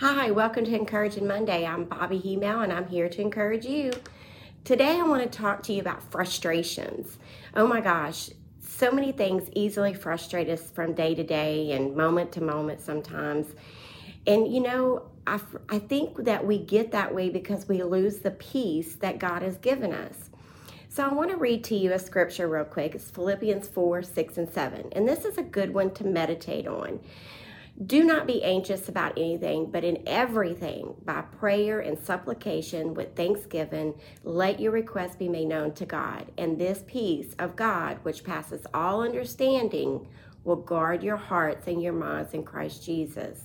Hi, welcome to Encouraging Monday. I'm Bobby Hemel and I'm here to encourage you. Today I want to talk to you about frustrations. Oh my gosh, so many things easily frustrate us from day to day and moment to moment sometimes. And you know, I, I think that we get that way because we lose the peace that God has given us. So I want to read to you a scripture real quick. It's Philippians 4, 6, and 7. And this is a good one to meditate on. Do not be anxious about anything, but in everything, by prayer and supplication with thanksgiving, let your requests be made known to God. And this peace of God, which passes all understanding, will guard your hearts and your minds in Christ Jesus.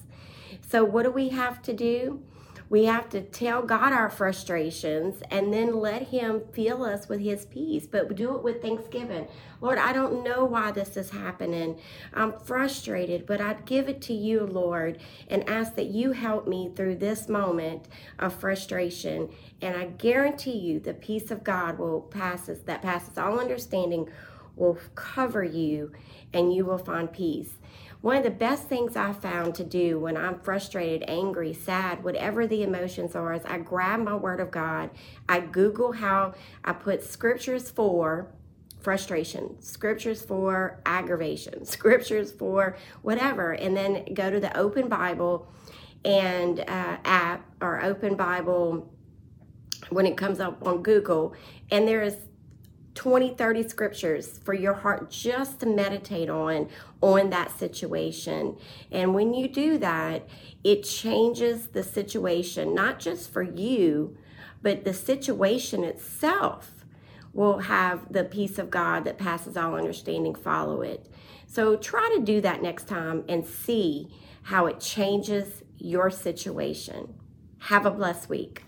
So, what do we have to do? We have to tell God our frustrations and then let Him fill us with His peace. But do it with thanksgiving. Lord, I don't know why this is happening. I'm frustrated, but I'd give it to you, Lord, and ask that you help me through this moment of frustration. And I guarantee you the peace of God will pass us, that passes all understanding will cover you and you will find peace. One of the best things I found to do when I'm frustrated, angry, sad, whatever the emotions are, is I grab my Word of God. I Google how I put scriptures for frustration, scriptures for aggravation, scriptures for whatever, and then go to the Open Bible and uh, app or Open Bible when it comes up on Google, and there is 20 30 scriptures for your heart just to meditate on on that situation. And when you do that it changes the situation not just for you but the situation itself will have the peace of god that passes all understanding follow it. So try to do that next time and see how it changes your situation. Have a blessed week